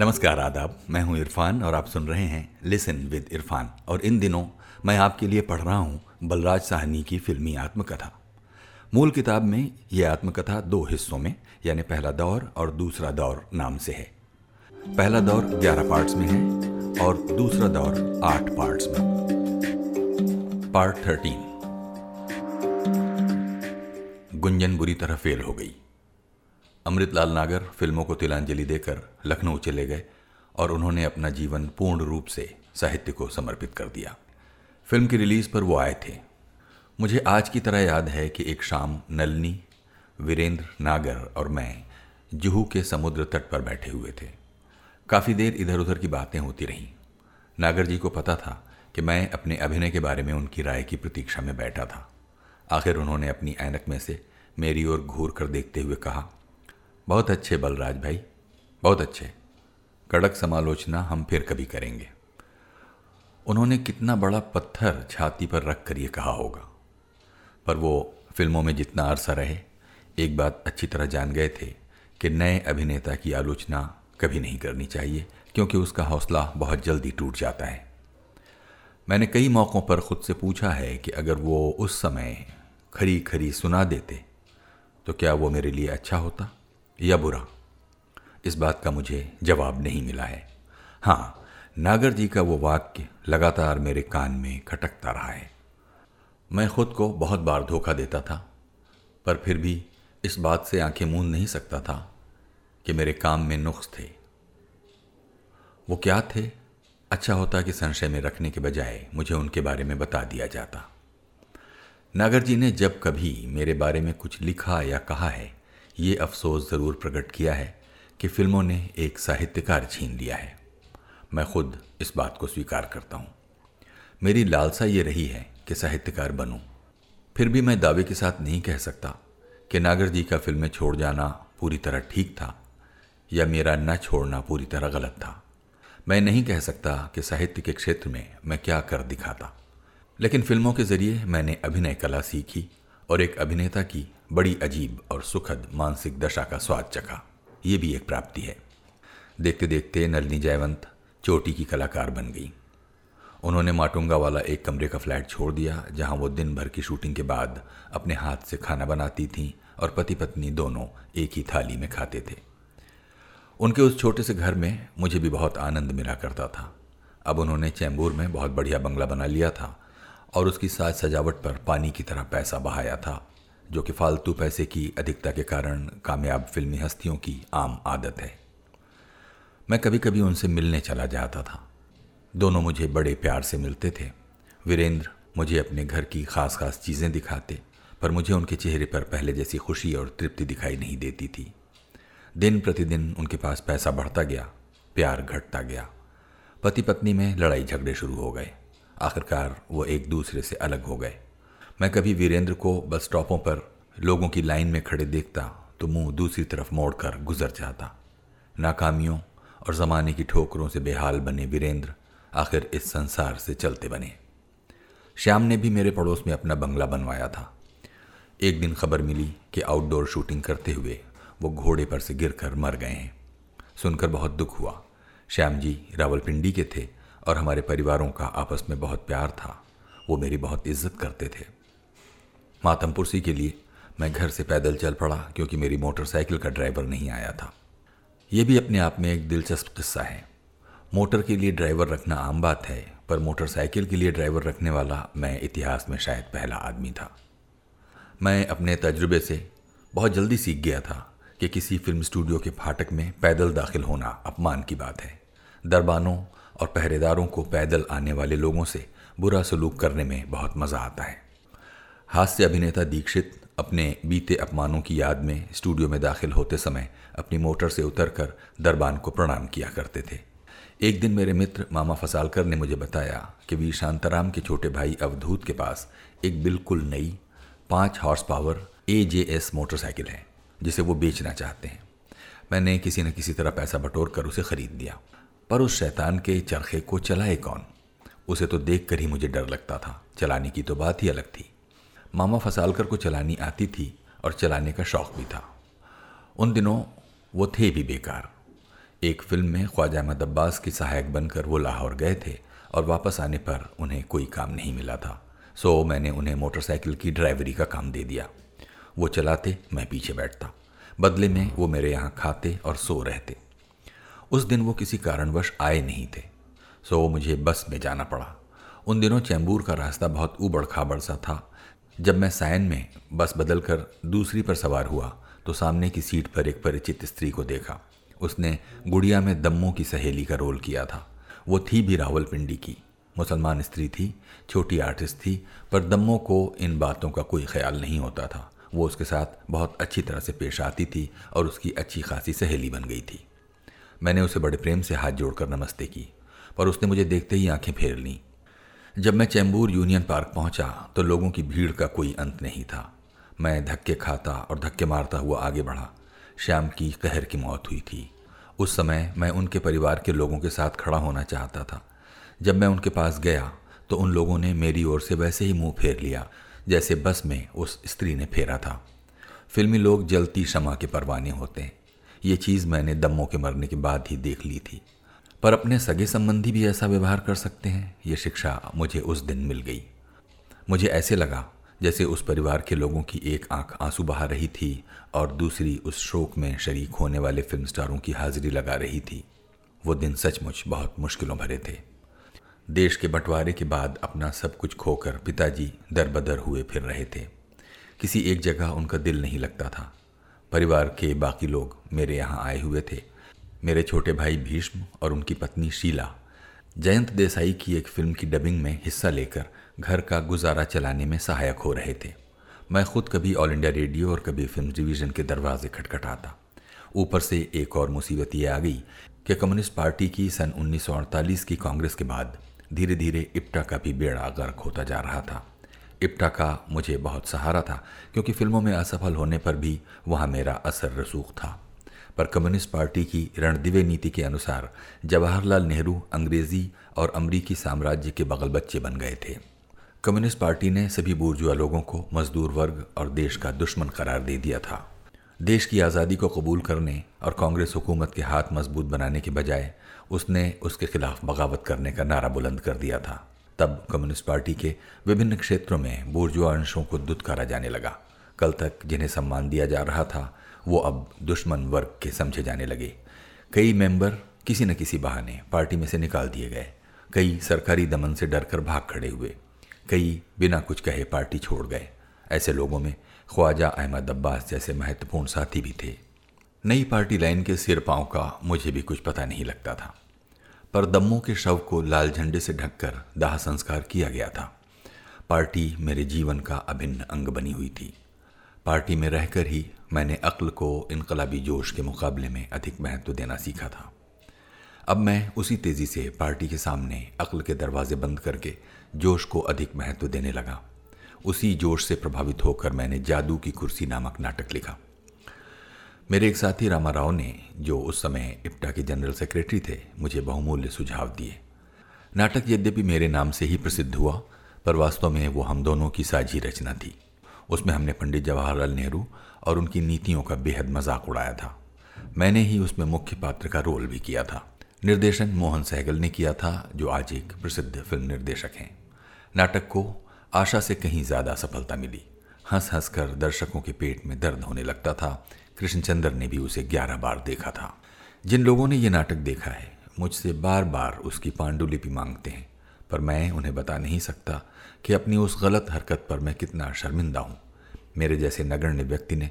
नमस्कार, आदाब। मैं हूँ इरफान और आप सुन रहे हैं लिसन विद इरफान। और इन दिनों मैं आपके लिए पढ़ रहा हूँ बलराज साहनी की फिल्मी आत्मकथा। मूल किताब में यह आत्मकथा दो हिस्सों में, यानी पहला दौर और दूसरा दौर नाम से है। पहला दौर ग्यारह पार्ट्स में है और दूसरा दौर आठ पार्ट्स में। Part thirteen. गुंजन बुरी तरह फेल हो गई। अमृतलाल नागर फ़िल्मों को तिलांजलि देकर लखनऊ चले गए और उन्होंने अपना जीवन पूर्ण रूप से साहित्य को समर्पित कर दिया। फ़िल्म की रिलीज़ पर वो आए थे। मुझे आज की तरह याद है कि एक शाम नलनी, वीरेंद्र नागर और मैं जुहू के समुद्र तट पर बैठे हुए थे। काफ़ी देर इधर उधर की बातें होती रहीं। नागर जी को पता था कि मैं अपने अभिनय के बारे में उनकी राय की प्रतीक्षा में बैठा था। आखिर उन्होंने अपनी ऐनक में से मेरी ओर घूर कर देखते हुए कहा बहुत अच्छे बलराज भाई, बहुत अच्छे। कड़क समालोचना हम फिर कभी करेंगे। उन्होंने कितना बड़ा पत्थर छाती पर रख कर ये कहा होगा। पर वो फ़िल्मों में जितना अरसा रहे, एक बात अच्छी तरह जान गए थे कि नए अभिनेता की आलोचना कभी नहीं करनी चाहिए, क्योंकि उसका हौसला बहुत जल्दी टूट जाता है। मैंने कई मौक़ों पर ख़ुद से पूछा है कि अगर वो उस समय खरी खरी सुना देते तो क्या वो मेरे लिए अच्छा होता? या बुरा? इस बात का मुझे जवाब नहीं मिला है। हाँ नागर जी का वो वाक्य लगातार मेरे कान में खटकता रहा है। मैं खुद को बहुत बार धोखा देता था, पर फिर भी इस बात से आँखें मूंद नहीं सकता था कि मेरे काम में नुक्स थे। वो क्या थे? अच्छा होता कि संशय में रखने के बजाय मुझे उनके बारे में बता दिया जाता। नागर जी ने जब कभी मेरे बारे में कुछ लिखा या कहा है ये अफसोस ज़रूर प्रकट किया है कि फ़िल्मों ने एक साहित्यकार छीन लिया है। मैं खुद इस बात को स्वीकार करता हूँ। मेरी लालसा ये रही है कि साहित्यकार बनूं। फिर भी मैं दावे के साथ नहीं कह सकता कि नागर जी का फ़िल्में छोड़ जाना पूरी तरह ठीक था या मेरा न छोड़ना पूरी तरह गलत था। मैं नहीं कह सकता कि साहित्य के क्षेत्र में मैं क्या कर दिखाता। लेकिन फ़िल्मों के ज़रिए मैंने अभिनय कला सीखी और एक अभिनेता की बड़ी अजीब और सुखद मानसिक दशा का स्वाद चखा। ये भी एक प्राप्ति है। देखते देखते नलनी जयवंत चोटी की कलाकार बन गई। उन्होंने माटुंगा वाला एक कमरे का फ्लैट छोड़ दिया, जहाँ वो दिन भर की शूटिंग के बाद अपने हाथ से खाना बनाती थीं और पति पत्नी दोनों एक ही थाली में खाते थे। उनके उस छोटे से घर में मुझे भी बहुत आनंद मिला करता था। अब उन्होंने चैम्बूर में बहुत बढ़िया बंगला बना लिया था और उसकी साज सजावट पर पानी की तरह पैसा बहाया था, जो कि फालतू पैसे की अधिकता के कारण कामयाब फिल्मी हस्तियों की आम आदत है। मैं कभी कभी उनसे मिलने चला जाता था। दोनों मुझे बड़े प्यार से मिलते थे। वीरेंद्र मुझे अपने घर की खास खास चीज़ें दिखाते, पर मुझे उनके चेहरे पर पहले जैसी खुशी और तृप्ति दिखाई नहीं देती थी। दिन प्रतिदिन उनके पास पैसा बढ़ता गया, प्यार घटता गया। पति पत्नी में लड़ाई झगड़े शुरू हो गए। आखिरकार वो एक दूसरे से अलग हो गए। मैं कभी वीरेंद्र को बस स्टॉपों पर लोगों की लाइन में खड़े देखता तो मुँह दूसरी तरफ़ मोड़कर गुजर जाता। नाकामियों और ज़माने की ठोकरों से बेहाल बने वीरेंद्र आखिर इस संसार से चलते बने। श्याम ने भी मेरे पड़ोस में अपना बंगला बनवाया था। एक दिन खबर मिली कि आउटडोर शूटिंग करते हुए वो घोड़े पर से गिरकर मर गए हैं। सुनकर बहुत दुख हुआ। श्याम जी रावलपिंडी के थे और हमारे परिवारों का आपस में बहुत प्यार था। वो मेरी बहुत इज़्ज़त करते थे। मातमपुरसी के लिए मैं घर से पैदल चल पड़ा क्योंकि मेरी मोटरसाइकिल का ड्राइवर नहीं आया था। यह भी अपने आप में एक दिलचस्प किस्सा है। मोटर के लिए ड्राइवर रखना आम बात है, पर मोटरसाइकिल के लिए ड्राइवर रखने वाला मैं इतिहास में शायद पहला आदमी था। मैं अपने तजुर्बे से बहुत जल्दी सीख गया था कि किसी फ़िल्म स्टूडियो के फाटक में पैदल दाखिल होना अपमान की बात है। दरबानों और पहरेदारों को पैदल आने वाले लोगों से बुरा सलूक करने में बहुत मज़ा आता है। हास्य अभिनेता दीक्षित अपने बीते अपमानों की याद में स्टूडियो में दाखिल होते समय अपनी मोटर से उतरकर दरबान को प्रणाम किया करते थे। एक दिन मेरे मित्र मामा फसालकर ने मुझे बताया कि वीर शांताराम के छोटे भाई अवधूत के पास एक बिल्कुल नई पाँच horse power A J S motorcycle है, जिसे वो बेचना चाहते हैं। मैंने किसी न किसी तरह पैसा बटोर कर उसे खरीद दिया। पर उस शैतान के चरखे को चलाए कौन? उसे तो देख कर ही मुझे डर लगता था। चलाने की तो बात ही अलग थी। मामा फसालकर को चलानी आती थी और चलाने का शौक भी था। उन दिनों वो थे भी बेकार। एक फ़िल्म में ख्वाजा अहमद अब्बास की सहायक बनकर वो लाहौर गए थे और वापस आने पर उन्हें कोई काम नहीं मिला था। सो मैंने उन्हें मोटरसाइकिल की ड्राइवरी का काम दे दिया। वो चलाते, मैं पीछे बैठता। बदले में वो मेरे यहाँ खाते और सो रहते। उस दिन वो किसी कारणवश आए नहीं थे। सो मुझे बस में जाना पड़ा। उन दिनों चैम्बूर का रास्ता बहुत ऊबड़ खाबड़ सा था। जब मैं सायन में बस बदल कर दूसरी पर सवार हुआ तो सामने की सीट पर एक परिचित स्त्री को देखा। उसने गुड़िया में दम्मों की सहेली का रोल किया था। वो थी भी रावलपिंडी की। मुसलमान स्त्री थी, छोटी आर्टिस्ट थी, पर दम्मों को इन बातों का कोई ख्याल नहीं होता था। वो उसके साथ बहुत अच्छी तरह से पेश आती थी और उसकी अच्छी खासी सहेली बन गई थी। मैंने उसे बड़े प्रेम से हाथ जोड़कर नमस्ते की, पर उसने मुझे देखते ही आँखें फेर लीं। जब मैं चैम्बूर यूनियन पार्क पहुँचा तो लोगों की भीड़ का कोई अंत नहीं था। मैं धक्के खाता और धक्के मारता हुआ आगे बढ़ा। श्याम की कहर की मौत हुई थी। उस समय मैं उनके परिवार के लोगों के साथ खड़ा होना चाहता था। जब मैं उनके पास गया तो उन लोगों ने मेरी ओर से वैसे ही मुँह फेर लिया, जैसे बस में उस स्त्री ने फेरा था। फिल्मी लोग जलती क्षमा के परवाने होते हैं। ये चीज़ मैंने दम्मों के मरने के बाद ही देख ली थी। पर अपने सगे संबंधी भी ऐसा व्यवहार कर सकते हैं? ये शिक्षा मुझे उस दिन मिल गई। मुझे ऐसे लगा, जैसे उस परिवार के लोगों की एक आँख आँसू बहा रही थी और दूसरी उस शोक में शरीक होने वाले फ़िल्म स्टारों की हाजिरी लगा रही थी। वो दिन सचमुच बहुत मुश्किलों भरे थे। देश के बंटवारे के बाद अपना सब कुछ खोकर पिताजी दरबदर हुए फिर रहे थे। किसी एक जगह उनका दिल नहीं लगता था। परिवार के बाकी लोग मेरे यहाँ आए हुए थे। मेरे छोटे भाई भीष्म और उनकी पत्नी शीला। जयंत देसाई की एक फ़िल्म की डबिंग में हिस्सा लेकर घर का गुजारा चलाने में सहायक हो रहे थे। मैं खुद कभी ऑल इंडिया रेडियो और कभी फ़िल्म डिवीज़न के दरवाजे खटखटाता। ऊपर से एक और मुसीबत ये आ गई कि कम्युनिस्ट पार्टी की सन 1948 की कांग्रेस के बाद धीरे धीरे इप्टा का भी बेड़ा गर्क होता जा रहा था। इप्टा का मुझे बहुत सहारा था, क्योंकि फ़िल्मों में असफल होने पर भी वहाँ मेरा असर रसूख था। पर कम्युनिस्ट पार्टी की रणदिवे नीति के अनुसार जवाहरलाल नेहरू अंग्रेज़ी और अमरीकी साम्राज्य के बगल बच्चे बन गए थे। कम्युनिस्ट पार्टी ने सभी बुर्जुआ लोगों को मजदूर वर्ग और देश का दुश्मन करार दे दिया था। देश की आज़ादी को कबूल करने और कांग्रेस हुकूमत के हाथ मज़बूत बनाने के बजाय उसने उसके खिलाफ बगावत करने का नारा बुलंद कर दिया था। तब कम्युनिस्ट पार्टी के विभिन्न क्षेत्रों में बुर्जुआ अंशों को दुत्कारा जाने लगा। कल तक जिन्हें सम्मान दिया जा रहा था, वो अब दुश्मन वर्ग के समझे जाने लगे। कई मेंबर किसी न किसी बहाने पार्टी में से निकाल दिए गए। कई सरकारी दमन से डरकर भाग खड़े हुए। कई बिना कुछ कहे पार्टी छोड़ गए। ऐसे लोगों में ख्वाजा अहमद अब्बास जैसे महत्वपूर्ण साथी भी थे। नई पार्टी लाइन के सिर पाँव का मुझे भी कुछ पता नहीं लगता था। पर दम्मों के शव को लाल झंडे से ढककर दाह संस्कार किया गया था। पार्टी मेरे जीवन का अभिन्न अंग बनी हुई थी। पार्टी में रहकर ही मैंने अक्ल को इनकलाबी जोश के मुकाबले में अधिक महत्व देना सीखा था। अब मैं उसी तेज़ी से पार्टी के सामने अक्ल के दरवाजे बंद करके जोश को अधिक महत्व देने लगा। उसी जोश से प्रभावित होकर मैंने जादू की कुर्सी नामक नाटक लिखा। मेरे एक साथी रामा राव ने, जो उस समय इप्टा के जनरल सेक्रेटरी थे, मुझे बहुमूल्य सुझाव दिए। नाटक यद्यपि मेरे नाम से ही प्रसिद्ध हुआ, पर वास्तव में वो हम दोनों की साझी रचना थी। उसमें हमने पंडित जवाहरलाल नेहरू और उनकी नीतियों का बेहद मज़ाक उड़ाया था। मैंने ही उसमें मुख्य पात्र का रोल भी किया था। निर्देशन मोहन सहगल ने किया था, जो आज एक प्रसिद्ध फ़िल्म निर्देशक हैं। नाटक को आशा से कहीं ज़्यादा सफलता मिली। हंस हंस कर दर्शकों के पेट में दर्द होने लगता था कृष्णचंद्र ने भी उसे ग्यारह बार देखा था। जिन लोगों ने ये नाटक देखा है, मुझसे बार बार उसकी पांडुलिपि मांगते हैं, पर मैं उन्हें बता नहीं सकता कि अपनी उस गलत हरकत पर मैं कितना शर्मिंदा हूँ। मेरे जैसे नगण्य व्यक्ति ने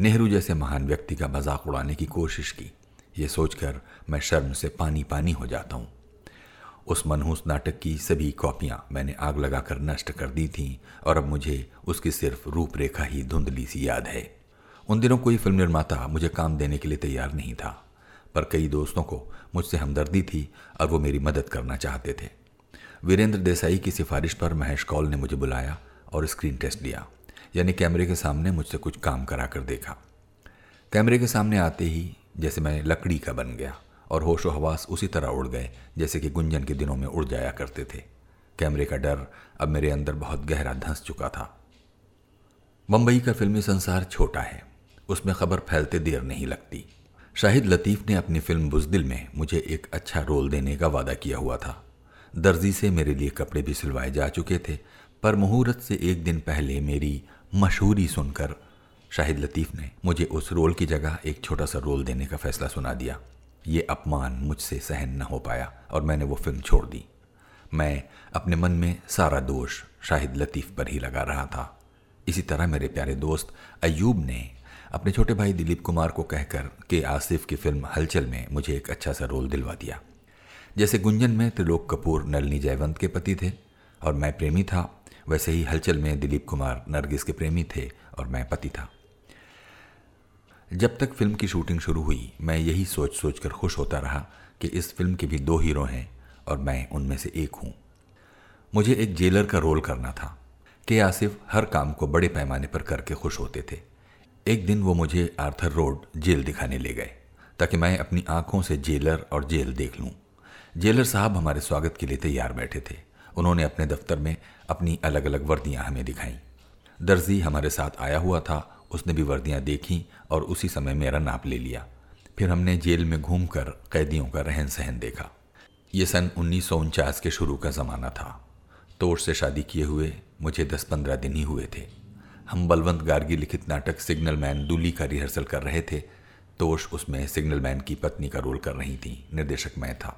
नेहरू जैसे महान व्यक्ति का मज़ाक उड़ाने की कोशिश की। ये सोचकर मैं शर्म से पानी पानी हो जाता हूँ। उस मनहूस नाटक की सभी कॉपियाँ मैंने आग लगाकर नष्ट कर दी थीं और अब मुझे उसकी सिर्फ़ रूपरेखा ही धुंधली सी याद है। उन दिनों कोई फ़िल्म निर्माता मुझे काम देने के लिए तैयार नहीं था, पर कई दोस्तों को मुझसे हमदर्दी थी और वो मेरी मदद करना चाहते थे। वीरेंद्र देसाई की सिफारिश पर महेश कौल ने मुझे बुलाया और स्क्रीन टेस्ट लिया यानी कैमरे के सामने मुझसे कुछ काम करा कर देखा। कैमरे के सामने आते ही जैसे मैं लकड़ी का बन गया और होशो हवास उसी तरह उड़ गए जैसे कि गुंजन के दिनों में उड़ जाया करते थे। कैमरे का डर अब मेरे अंदर बहुत गहरा धंस चुका था। बम्बई का फिल्मी संसार छोटा है उसमें खबर फैलते देर नहीं लगती। शाहिद लतीफ़ ने अपनी फ़िल्म बुजदिल में मुझे एक अच्छा रोल देने का वादा किया हुआ था। दर्जी से मेरे लिए कपड़े भी सिलवाए जा चुके थे, पर मुहूर्त से एक दिन पहले मेरी मशहूरी सुनकर शाहिद लतीफ़ ने मुझे उस रोल की जगह एक छोटा सा रोल देने का फैसला सुना दिया। ये अपमान मुझसे सहन न हो पाया और मैंने वो फ़िल्म छोड़ दी। मैं अपने मन में सारा दोष शाहिद लतीफ़ पर ही लगा रहा था। इसी तरह मेरे प्यारे दोस्त अयूब ने अपने छोटे भाई दिलीप कुमार को कहकर के आसिफ की फ़िल्म हलचल में मुझे एक अच्छा सा रोल दिलवा दिया। जैसे गुंजन में त्रिलोक कपूर, नलनी जयवंत के पति थे और मैं प्रेमी था, वैसे ही हलचल में दिलीप कुमार नरगिस के प्रेमी थे और मैं पति था। जब तक फ़िल्म की शूटिंग शुरू हुई, मैं यही सोच सोच कर खुश होता रहा कि इस फ़िल्म के भी दो हीरो हैं और मैं उनमें से एक हूँ। मुझे एक जेलर का रोल करना था। के आसिफ हर काम को बड़े पैमाने पर करके खुश होते थे। एक दिन वो मुझे आर्थर रोड जेल दिखाने ले गए, ताकि मैं अपनी आँखों से जेलर और जेल देख लूँ। जेलर साहब हमारे स्वागत के लिए तैयार बैठे थे। उन्होंने अपने दफ्तर में अपनी अलग अलग वर्दियाँ हमें दिखाई। दर्जी हमारे साथ आया हुआ था, उसने भी वर्दियाँ देखी और उसी समय मेरा नाप ले लिया। फिर हमने जेल में घूमकर कैदियों का रहन सहन देखा। ये सन उन्नीस सौ उनचास के शुरू का ज़माना था। तोड़ से शादी किए हुए मुझे दस पंद्रह दिन ही हुए थे। हम बलवंत गार्गी लिखित नाटक सिग्नल मैन दूली का रिहर्सल कर रहे थे तोश उसमें सिग्नल मैन की पत्नी का रोल कर रही थी, निर्देशक मैं था।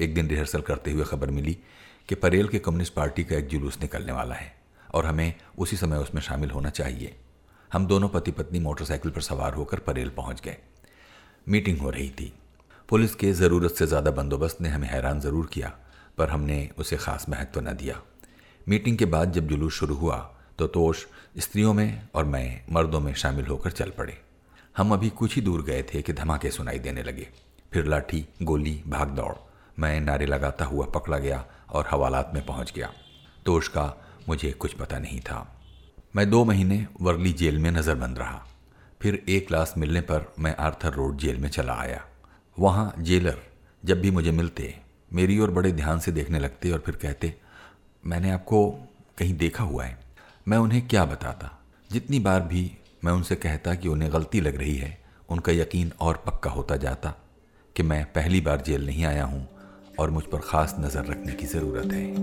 एक दिन रिहर्सल करते हुए खबर मिली कि परेल के कम्युनिस्ट पार्टी का एक जुलूस निकलने वाला है और हमें उसी समय उसमें शामिल होना चाहिए। हम दोनों पति पत्नी मोटरसाइकिल पर सवार होकर परेल पहुँच गए। मीटिंग हो रही थी। पुलिस के ज़रूरत से ज़्यादा बंदोबस्त ने हमें हैरान ज़रूर किया, पर हमने उसे ख़ास महत्व न दिया। मीटिंग के बाद जब जुलूस शुरू हुआ तो तोश स्त्रियों में और मैं मर्दों में शामिल होकर चल पड़े। हम अभी कुछ ही दूर गए थे कि धमाके सुनाई देने लगे। फिर लाठी, गोली भाग दौड़ मैं नारे लगाता हुआ पकड़ा गया और हवालात में पहुँच गया। तोश का मुझे कुछ पता नहीं था। मैं दो महीने वर्ली जेल में नज़रबंद रहा। फिर एक क्लास मिलने पर मैं आर्थर रोड जेल में चला आया। वहाँ जेलर जब भी मुझे मिलते, मेरी ओर बड़े ध्यान से देखने लगते और फिर कहते, मैंने आपको कहीं देखा हुआ है। मैं उन्हें क्या बताता? जितनी बार भी मैं उनसे कहता कि उन्हें गलती लग रही है, उनका यकीन और पक्का होता जाता कि मैं पहली बार जेल नहीं आया हूँ और मुझ पर ख़ास नज़र रखने की ज़रूरत है।